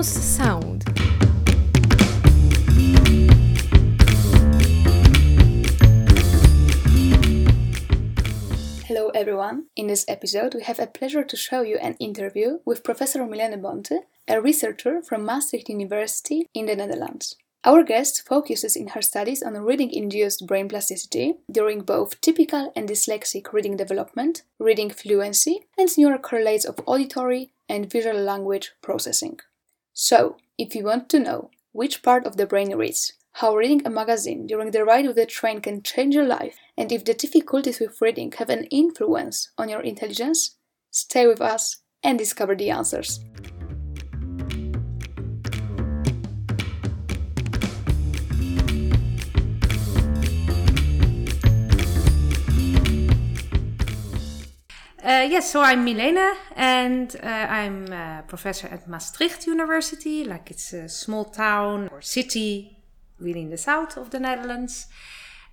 sound. Hello everyone. In this episode, we have a pleasure to show you an interview with Professor Milene Bonte, a researcher from Maastricht University in the Netherlands. Our guest focuses in her studies on reading induced brain plasticity during both typical and dyslexic reading development, reading fluency, and neural correlates of auditory and visual language processing. So, if you want to know which part of the brain reads, how reading a magazine during the ride with the train can change your life, and if the difficulties with reading have an influence on your intelligence, stay with us and discover the answers. Uh, yes, so I'm Milena, and uh, I'm a professor at Maastricht University, like it's a small town or city really in the south of the Netherlands.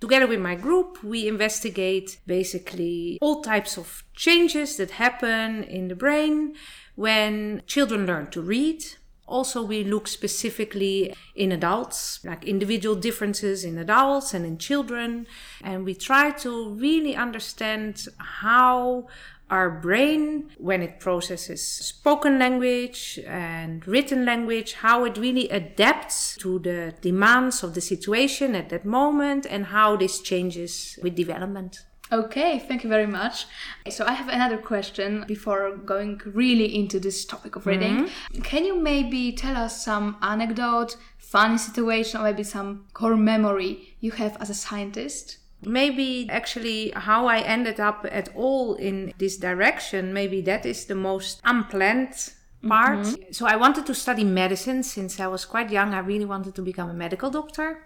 Together with my group, we investigate basically all types of changes that happen in the brain when children learn to read. Also, we look specifically in adults, like individual differences in adults and in children. And we try to really understand how our brain, when it processes spoken language and written language, how it really adapts to the demands of the situation at that moment and how this changes with development. Okay, thank you very much. So, I have another question before going really into this topic of reading. Mm-hmm. Can you maybe tell us some anecdote, funny situation, or maybe some core memory you have as a scientist? Maybe actually how I ended up at all in this direction, maybe that is the most unplanned part. Mm-hmm. So I wanted to study medicine since I was quite young. I really wanted to become a medical doctor.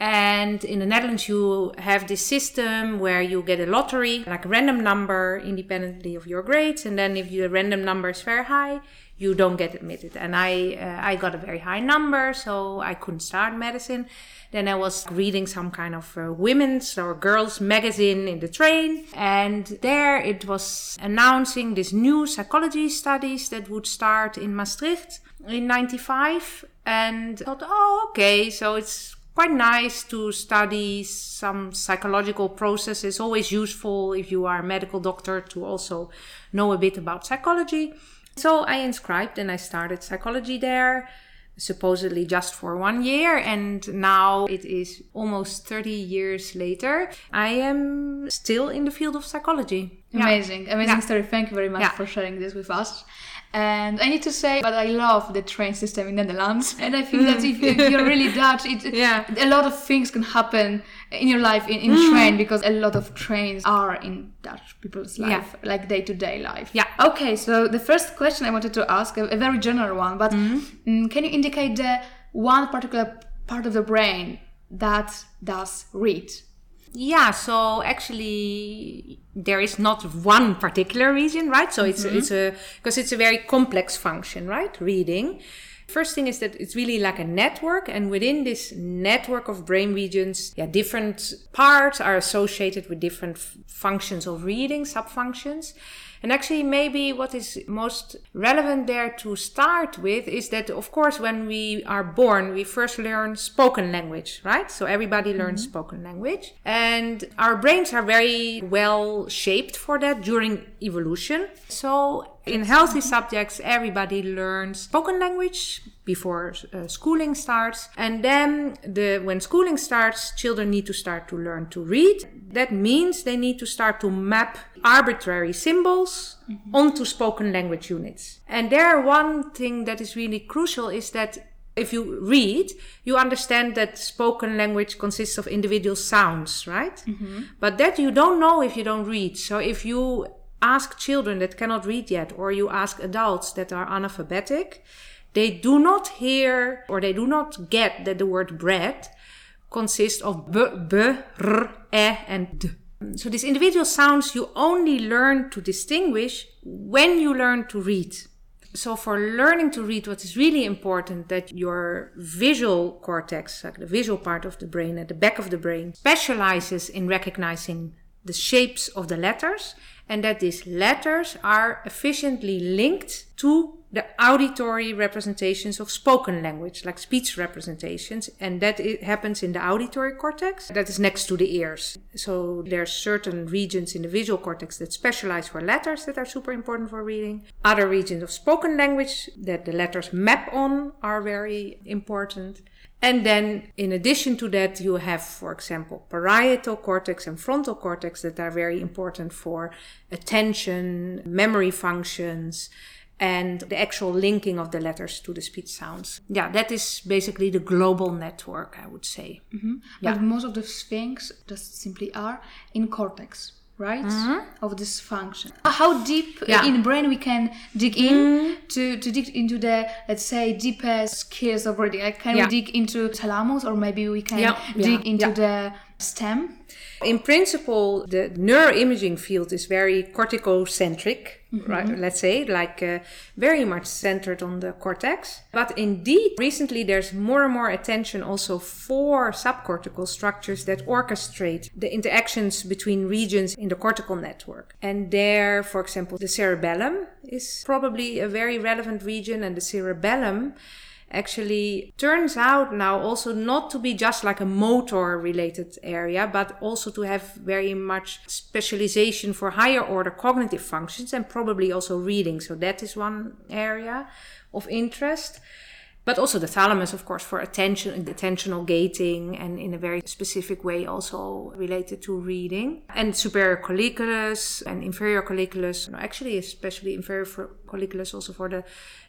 And in the Netherlands, you have this system where you get a lottery, like a random number independently of your grades. And then if your random number is very high, you don't get admitted. And I, uh, I got a very high number, so I couldn't start medicine. Then I was reading some kind of uh, women's or girls magazine in the train. And there it was announcing this new psychology studies that would start in Maastricht in 95. And I thought, oh, okay, so it's quite nice to study some psychological processes. Always useful if you are a medical doctor to also know a bit about psychology. So I inscribed and I started psychology there supposedly just for one year and now it is almost 30 years later i am still in the field of psychology amazing yeah. amazing yeah. story thank you very much yeah. for sharing this with us and I need to say that I love the train system in the Netherlands. And I think that if, if you're really Dutch, it, yeah. a lot of things can happen in your life in, in mm. train because a lot of trains are in Dutch people's life, yeah. like day to day life. Yeah. Okay, so the first question I wanted to ask, a, a very general one, but mm-hmm. mm, can you indicate the one particular part of the brain that does read? Yeah, so actually there is not one particular region, right? So it's mm-hmm. it's a because it's a very complex function, right? Reading. First thing is that it's really like a network, and within this network of brain regions, yeah, different parts are associated with different f- functions of reading, subfunctions. And actually, maybe what is most relevant there to start with is that, of course, when we are born, we first learn spoken language, right? So everybody learns mm-hmm. spoken language. And our brains are very well shaped for that during evolution. So in healthy subjects, everybody learns spoken language before uh, schooling starts. And then the, when schooling starts, children need to start to learn to read. That means they need to start to map arbitrary symbols mm-hmm. onto spoken language units. And there, one thing that is really crucial is that if you read, you understand that spoken language consists of individual sounds, right? Mm-hmm. But that you don't know if you don't read. So if you ask children that cannot read yet, or you ask adults that are analphabetic, they do not hear or they do not get that the word bread consists of b, b, r, e, and d. So these individual sounds you only learn to distinguish when you learn to read. So for learning to read, what is really important that your visual cortex, like the visual part of the brain at the back of the brain, specializes in recognizing the shapes of the letters and that these letters are efficiently linked to the auditory representations of spoken language, like speech representations, and that it happens in the auditory cortex that is next to the ears. So there are certain regions in the visual cortex that specialize for letters that are super important for reading. Other regions of spoken language that the letters map on are very important. And then, in addition to that, you have, for example, parietal cortex and frontal cortex that are very important for attention, memory functions, and the actual linking of the letters to the speech sounds. Yeah, that is basically the global network, I would say. Mm-hmm. Yeah. But most of the things just simply are in cortex right mm-hmm. of this function how deep yeah. in brain we can dig in mm-hmm. to, to dig into the let's say deepest skills of reading like can yeah. we dig into thalamus or maybe we can yeah. dig into the stem in principle, the neuroimaging field is very corticocentric, mm-hmm. right? Let's say, like uh, very much centered on the cortex. But indeed, recently there's more and more attention also for subcortical structures that orchestrate the interactions between regions in the cortical network. And there, for example, the cerebellum is probably a very relevant region, and the cerebellum actually turns out now also not to be just like a motor related area, but also to have very much specialization for higher order cognitive functions and probably also reading. So that is one area of interest but also the thalamus, of course, for attention, and attentional gating, and in a very specific way also related to reading. And superior colliculus and inferior colliculus, actually, especially inferior colliculus also for the,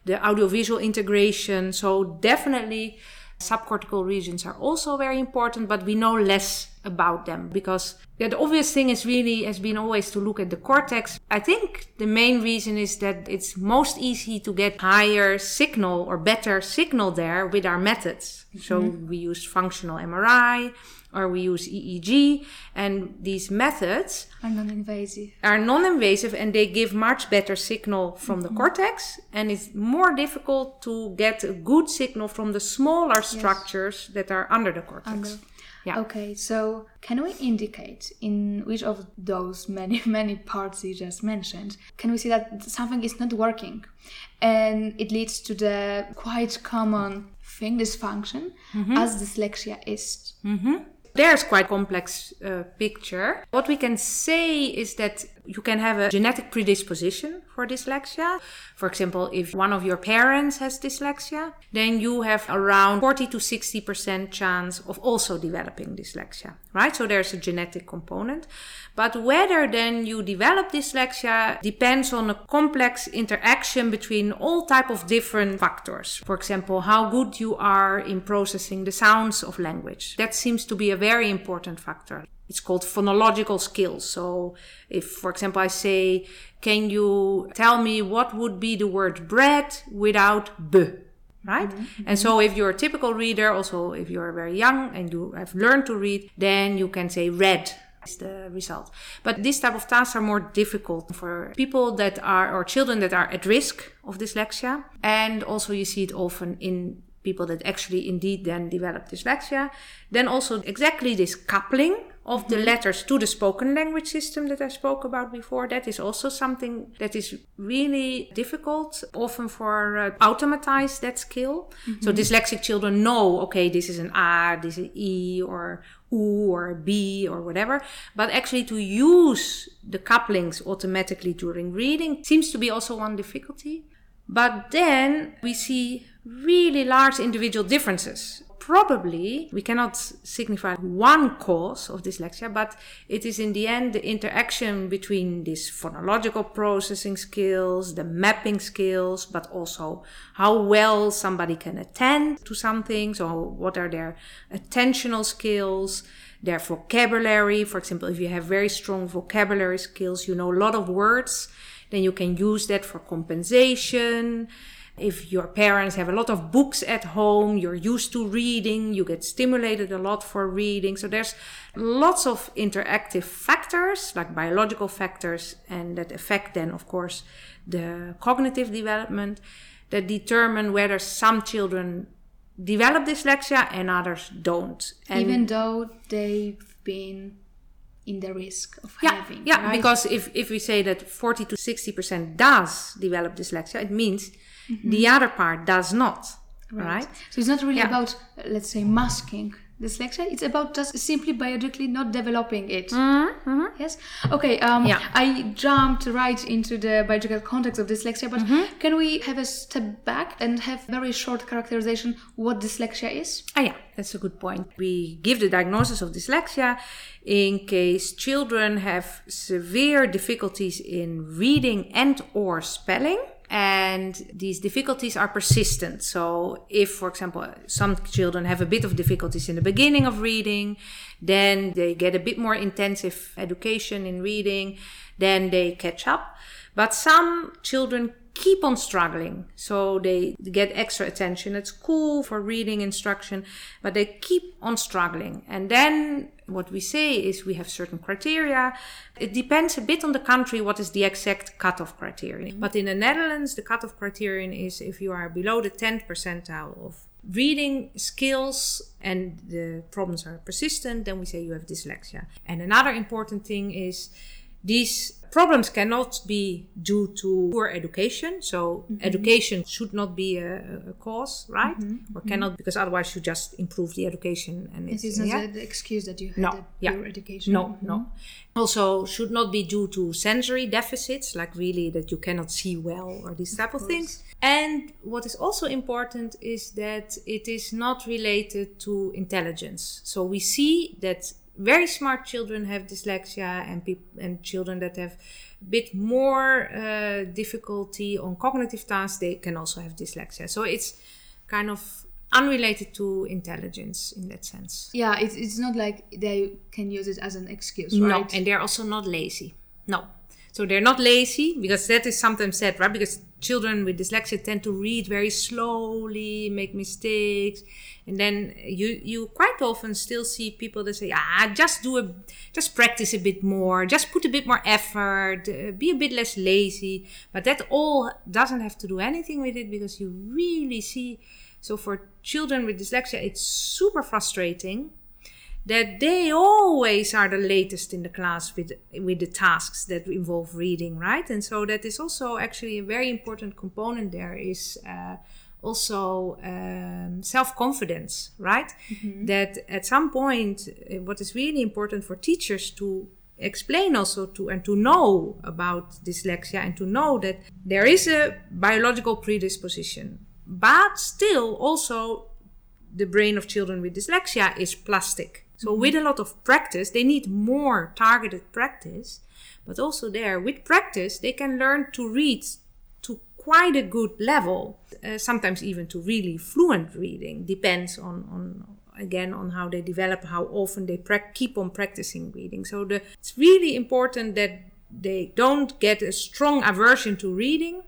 the audiovisual integration. So definitely subcortical regions are also very important, but we know less about them because yeah, the obvious thing is really has been always to look at the cortex. I think the main reason is that it's most easy to get higher signal or better signal there with our methods. Mm-hmm. So we use functional MRI or we use EEG and these methods are non-invasive are non-invasive and they give much better signal from mm-hmm. the cortex and it's more difficult to get a good signal from the smaller structures yes. that are under the cortex. Under. Yeah. Okay, so can we indicate in which of those many, many parts you just mentioned, can we see that something is not working? And it leads to the quite common thing, dysfunction, mm-hmm. as dyslexia is. Mm-hmm. There's quite complex uh, picture. What we can say is that you can have a genetic predisposition for dyslexia. For example, if one of your parents has dyslexia, then you have around 40 to 60% chance of also developing dyslexia, right? So there's a genetic component. But whether then you develop dyslexia depends on a complex interaction between all type of different factors. For example, how good you are in processing the sounds of language. That seems to be a very important factor it's called phonological skills. So if, for example, I say, can you tell me what would be the word bread without b? Right? Mm-hmm. And so if you're a typical reader, also if you're very young and you have learned to read, then you can say red is the result. But these type of tasks are more difficult for people that are, or children that are at risk of dyslexia. And also you see it often in people that actually indeed then develop dyslexia. Then also exactly this coupling of the mm-hmm. letters to the spoken language system that I spoke about before. That is also something that is really difficult, often for uh, automatize that skill. Mm-hmm. So dyslexic children know, okay, this is an A, this is E, or U, or B, or whatever. But actually to use the couplings automatically during reading seems to be also one difficulty. But then we see really large individual differences probably we cannot signify one cause of dyslexia, but it is in the end the interaction between these phonological processing skills, the mapping skills, but also how well somebody can attend to something. So, what are their attentional skills? Their vocabulary, for example, if you have very strong vocabulary skills, you know a lot of words, then you can use that for compensation if your parents have a lot of books at home, you're used to reading, you get stimulated a lot for reading. So there's lots of interactive factors, like biological factors, and that affect then, of course, the cognitive development that determine whether some children develop dyslexia and others don't. And Even though they've been in the risk of yeah, having. Yeah, right? because if, if we say that 40 to 60% does develop dyslexia, it means the other part does not. Right. So it's not really Yeah. about, let's say, masking dyslexia. It's about just simply biologically not developing it. Yes. Okay. Um, Mm-hmm, Yeah. I jumped right into the biological context of dyslexia, but Mm-hmm. can we have a step back and have very short characterization what dyslexia is? Ah, yeah, that's a good point. We give the diagnosis of dyslexia in case children have severe difficulties in reading and or spelling and these difficulties are persistent. So if for example some children have a bit of difficulties in the beginning of reading, then they get a bit more intensive education in reading, then they catch up. But some children keep on struggling. So they get extra attention at school for reading instruction, but they keep on struggling. And then what we say is we have certain criteria. It depends a bit on the country what is the exact cutoff criterion. But in the Netherlands, the cutoff criterion is if you are below the 10th percentile of reading skills and the problems are persistent, then we say you have dyslexia. And another important thing is these problems cannot be due to poor education. So mm-hmm. education should not be a, a cause, right? Mm-hmm. Or mm-hmm. cannot because otherwise you just improve the education and It it's is not yeah. the excuse that you had No, yeah. pure education. No, no. Also, should not be due to sensory deficits, like really that you cannot see well or these type of, things. And what is also important is that it is not related to intelligence. So we see that very smart children have dyslexia, and peop- and children that have a bit more uh, difficulty on cognitive tasks, they can also have dyslexia. So it's kind of unrelated to intelligence in that sense. Yeah, it's, it's not like they can use it as an excuse, right No, and they're also not lazy. No. So they're not lazy because that is sometimes said, right? Because children with dyslexia tend to read very slowly, make mistakes, and then you you quite often still see people that say, ah, just do a, just practice a bit more, just put a bit more effort, uh, be a bit less lazy. But that all doesn't have to do anything with it because you really see. So for children with dyslexia, it's super frustrating that they always are the latest in the class with with the tasks that involve reading right? And so that is also actually a very important component there is uh, also um, self-confidence right? That at some point uh, what is really important for teachers to explain also to and to know about dyslexia and to know that there is a biological predisposition but still also the brain of children with dyslexia is plastic. So with a lot of practice, they need more targeted practice. But also there, with practice, they can learn to read to quite a good level. Uh, sometimes even to really fluent reading. Depends on, on again on how they develop, how often they prac- keep on practicing reading. So the, it's really important that they don't get a strong aversion to reading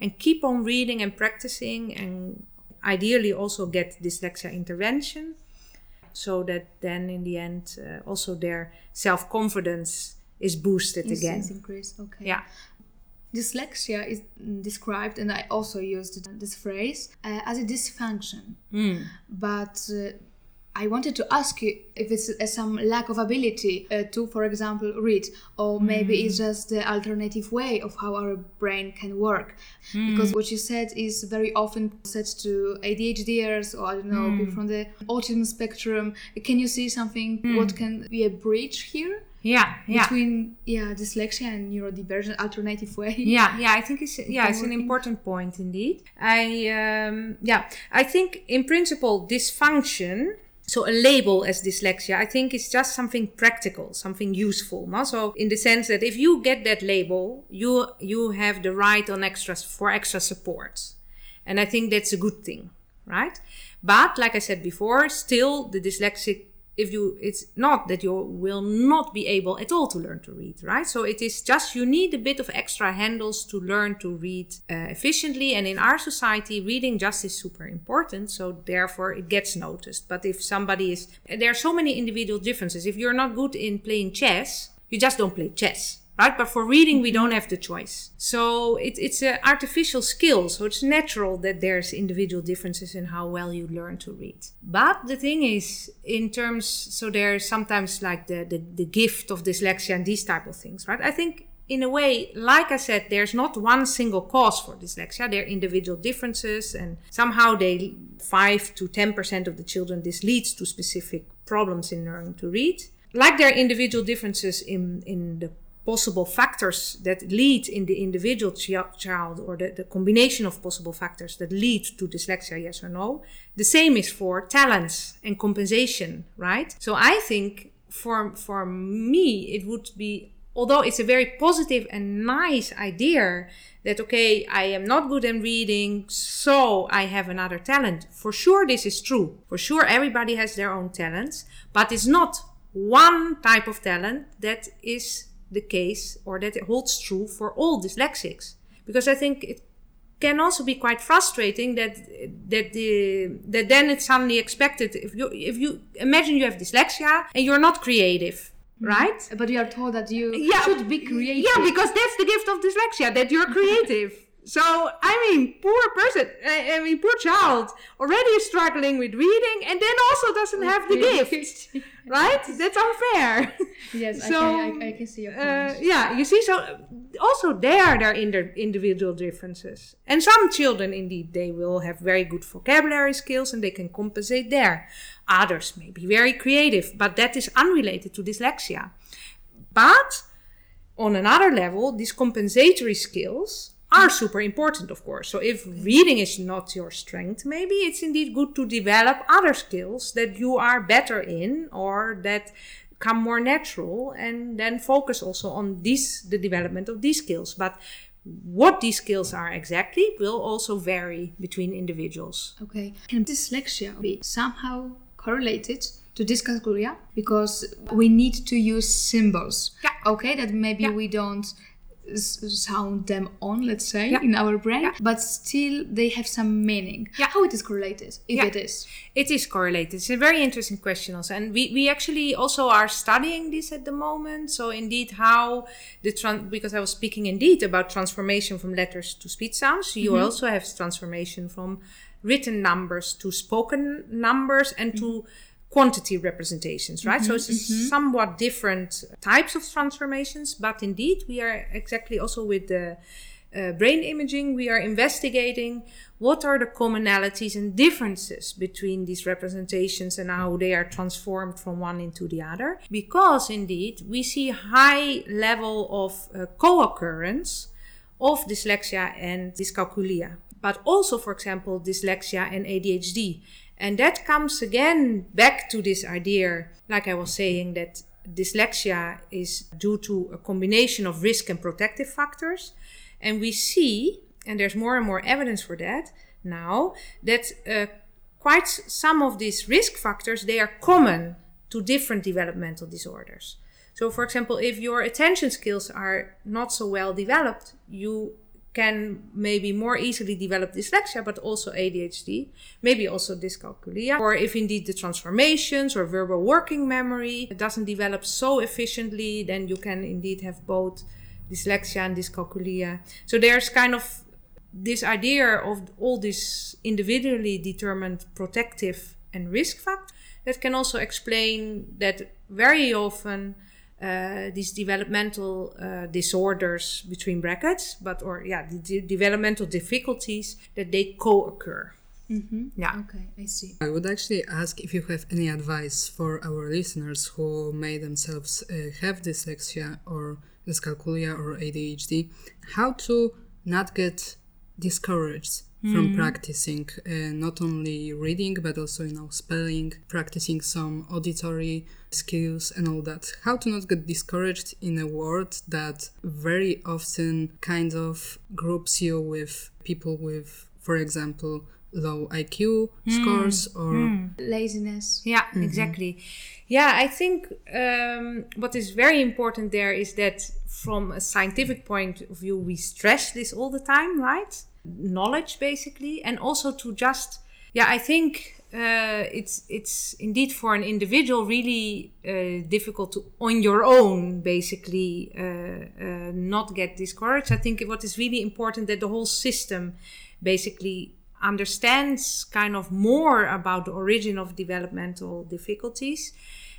and keep on reading and practicing and ideally also get dyslexia intervention so that then in the end uh, also their self-confidence is boosted Is- again is increased. Okay. yeah Dyslexia is described, and I also used this phrase, uh, as a dysfunction. Hmm. But uh, I wanted to ask you if it's uh, some lack of ability uh, to, for example, read, or maybe it's Hmm. just the alternative way of how our brain can work. Hmm. Because what you said is very often said to ADHDers or I don't know, Hmm. people from the autism spectrum. Can you see something? What can be a bridge here? yeah yeah between yeah dyslexia and neurodivergent alternative way yeah yeah i think it's yeah it's an important point indeed i um yeah i think in principle dysfunction so a label as dyslexia i think is just something practical something useful no? so in the sense that if you get that label you you have the right on extra for extra support and i think that's a good thing right but like i said before still the dyslexic if you it's not that you will not be able at all to learn to read right? So it is just you need a bit of extra handles to learn to read uh, efficiently. And in our society reading just is super important so therefore it gets noticed. But if somebody is there are so many individual differences. If you're not good in playing chess you just don't play chess right? But for reading, we mm-hmm. don't have the choice. So it, it's an artificial skill. So it's natural that there's individual differences in how well you learn to read. But the thing is, in terms, so there's sometimes like the, the, the gift of dyslexia and these type of things, right? I think in a way, like I said, there's not one single cause for dyslexia. There are individual differences, and somehow they five to ten percent of the children this leads to specific problems in learning to read. Like there are individual differences in in the possible factors that lead in the individual ch- child or the, the combination of possible factors that lead to dyslexia yes or no. The same is for talents and compensation right? So i think for for me it would be although it's a very positive and nice idea that okay i am not good in reading so i have another talent. For sure this is true. For sure everybody has their own talents but it's not one type of talent that is the case or that it holds true for all dyslexics. Because i think it can also be quite frustrating that that the that then it's suddenly expected if you if you imagine you have dyslexia and you're not creative mm-hmm. right? But you are told that you yeah, should be creative. Yeah because that's the gift of dyslexia that you're creative so I mean, poor person. I, mean, poor child already struggling with reading, and then also doesn't have the gift, right? That's unfair. Yes, so, I, can, I, I can see your uh, point. Uh, yeah, you see. So also there, there are individual differences, and some children indeed they will have very good vocabulary skills and they can compensate there. Others may be very creative, but that is unrelated to dyslexia. But on another level, these compensatory skills are super important, of course. So if reading is not your strength, maybe it's indeed good to develop other skills that you are better in or that come more natural and then focus also on this the development of these skills. But what these skills are exactly will also vary between individuals. Okay. Can dyslexia be somehow correlated to dyscalculia because we need to use symbols. Yeah. Okay, that maybe yeah. we don't sound them on, let's say, yeah. in our brain, yeah. but still they have some meaning. Yeah. How it is correlated, if yeah. it is? It is correlated. It's a very interesting question also. And we, we actually also are studying this at the moment. So indeed how the, trans because I was speaking indeed about transformation from letters to speech sounds. You mm-hmm. also have transformation from written numbers to spoken numbers and mm-hmm. to quantity representations, right? Mm-hmm, so it's mm-hmm. somewhat different types of transformations, but indeed we are exactly also with the uh, brain imaging, we are investigating what are the commonalities and differences between these representations and how they are transformed from one into the other. Because indeed we see high level of uh, co-occurrence of dyslexia and dyscalculia, but also, for example, dyslexia and ADHD. And that comes again back to this idea, like I was saying, that dyslexia is due to a combination of risk and protective factors. And we see, and there's more and more evidence for that now, that uh, quite some of these risk factors, they are common to different developmental disorders. So, for example, if your attention skills are not so well developed, you can maybe more easily develop dyslexia, but also ADHD, maybe also dyscalculia. Or if indeed the transformations or verbal working memory doesn't develop so efficiently, then you can indeed have both dyslexia and dyscalculia. So there's kind of this idea of all these individually determined protective and risk factors that can also explain that very often uh, these developmental uh, disorders between brackets, but or yeah, the developmental difficulties that they co-occur. Mm-hmm. Yeah. Okay, I see. I would actually ask if you have any advice for our listeners who may themselves uh, have dyslexia or dyscalculia or ADHD, how to not get discouraged from mm. practicing uh, not only reading but also you know spelling practicing some auditory skills and all that how to not get discouraged in a world that very often kind of groups you with people with for example low IQ mm. scores or mm. laziness. Yeah, mm-hmm. exactly. Yeah, I think um, what is very important there is that from a scientific point of view, we stress this all the time, right? Knowledge basically and also to just yeah i think uh, it's it's indeed for an individual really uh, difficult to on your own basically uh, uh not get discouraged. I think what is really important that the whole system basically understands kind of more about the origin of developmental difficulties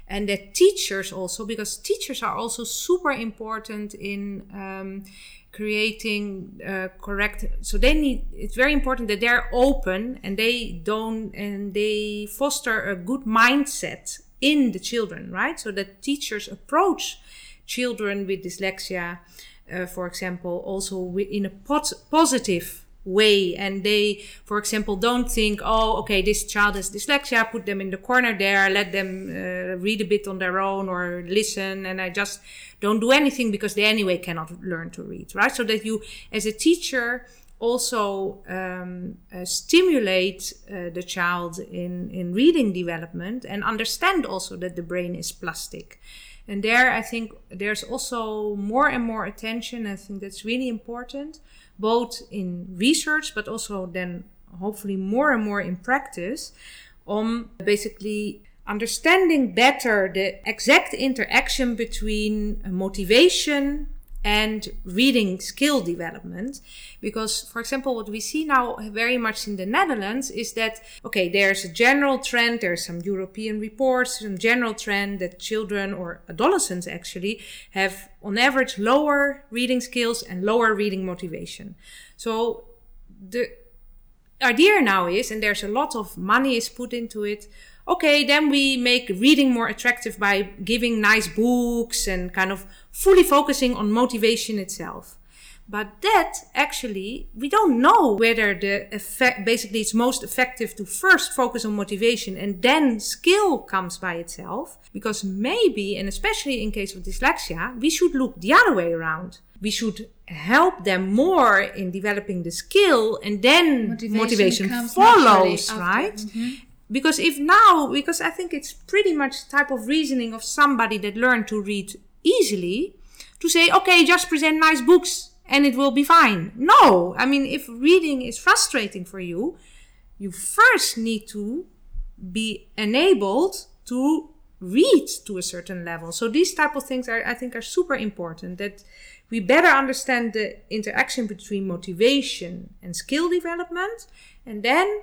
and that teachers also because teachers are also super important in um, creating uh, correct so they need it's very important that they're open and they don't and they foster a good mindset in the children right? So that teachers approach children with dyslexia uh, for example also in a pot- positive way. And they for example don't think oh okay this child has dyslexia put them in the corner there let them uh, read a bit on their own or listen. And i just don't do anything because they anyway cannot learn to read right? So that you as a teacher also um, uh, stimulate uh, the child in in reading development and understand also that the brain is plastic. And there i think there's also more and more attention. I think that's really important both in research but also then hopefully more and more in practice on basically understanding better the exact interaction between motivation and reading skill development. Because, for example, what we see now very much in the Netherlands is that, okay, there's a general trend, there's some European reports, some general trend that children or adolescents actually have, on average, lower reading skills and lower reading motivation. So, the idea now is, and there's a lot of money is put into it, okay, then we make reading more attractive by giving nice books and kind of fully focusing on motivation itself. But that actually, we don't know whether the effect, basically it's most effective to first focus on motivation and then skill comes by itself. Because maybe, and especially in case of dyslexia, we should look the other way around. We should help them more in developing the skill and then motivation, motivation follows, right? Mm-hmm. Because if now because i think it's pretty much the type of reasoning of somebody that learned to read easily to say okay just present nice books and it will be fine. No i mean if reading is frustrating for you you first need to be enabled to read to a certain level. So these type of things are i think are super important that we better understand the interaction between motivation and skill development and then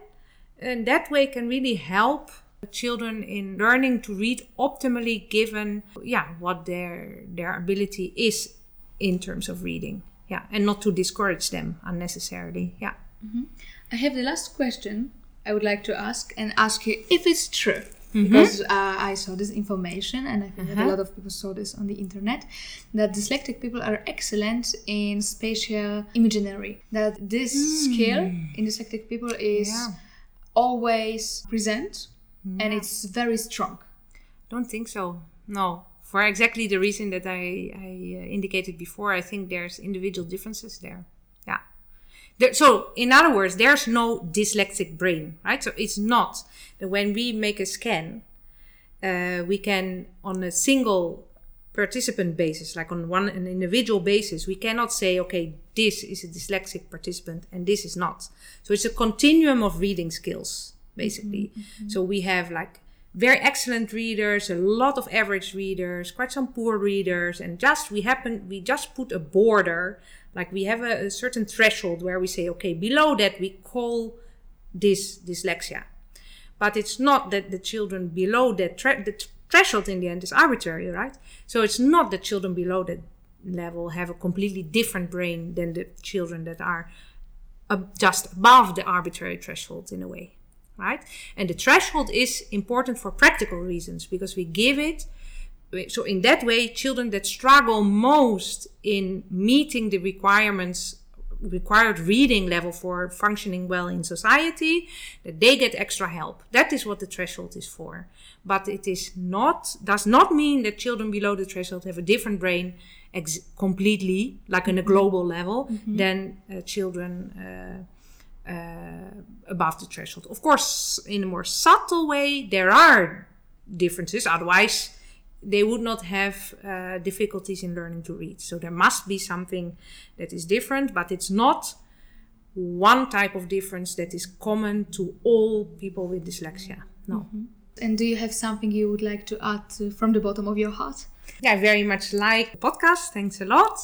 and that way can really help children in learning to read optimally given yeah what their their ability is in terms of reading. Yeah and not to discourage them unnecessarily. Yeah. Mm-hmm. i have the last question i would like to ask and ask you if it's true mm-hmm. because uh, I saw this information, and I think uh-huh. that a uh-huh. lot of people saw this on the internet. That dyslexic people are excellent in spatial imaginary. That this mm. skill in dyslexic people is yeah always present yeah. and it's very strong. Don't think so. No. For exactly the reason that I, I uh, indicated before, I think there's individual differences there. There, so, in other words, there's no dyslexic brain, right? So, it's not that when we make a scan, uh, we can, on a single participant basis, like on one an individual basis, we cannot say, okay, this is a dyslexic participant and this is not. So it's a continuum of reading skills, basically. Mm-hmm, mm-hmm. So we have like very excellent readers, a lot of average readers, quite some poor readers, and just we happen we just put a border, like we have a, a certain threshold where we say, okay, below that we call this dyslexia. But it's not that the children below that the threshold in the end is arbitrary, right? So it's not that children below that level have a completely different brain than the children that are just above the arbitrary threshold in a way, right? And the threshold is important for practical reasons because we give it. So in that way, children that struggle most in meeting the requirements required reading level for functioning well in society, that they get extra help. That is what the threshold is for. But it is not does not mean that children below the threshold have a different brain ex- completely, like on a global level, mm-hmm. than uh, children. Uh, uh, above the threshold. Of course, in a more subtle way, there are differences. Otherwise, they would not have uh, difficulties in learning to read. So there must be something that is different, but it's not one type of difference that is common to all people with dyslexia. No. Mm-hmm. And do you have something you would like to add uh, from the bottom of your heart? Yeah, I very much like the podcast. Thanks a lot.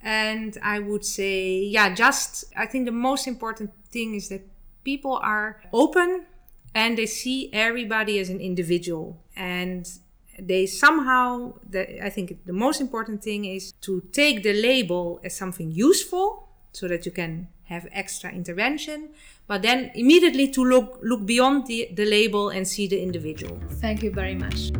And I would say, yeah, just I think the most important thing is that people are open and they see everybody as an individual and they somehow the, i think the most important thing is to take the label as something useful so that you can have extra intervention but then immediately to look look beyond the, the label and see the individual. Thank you very much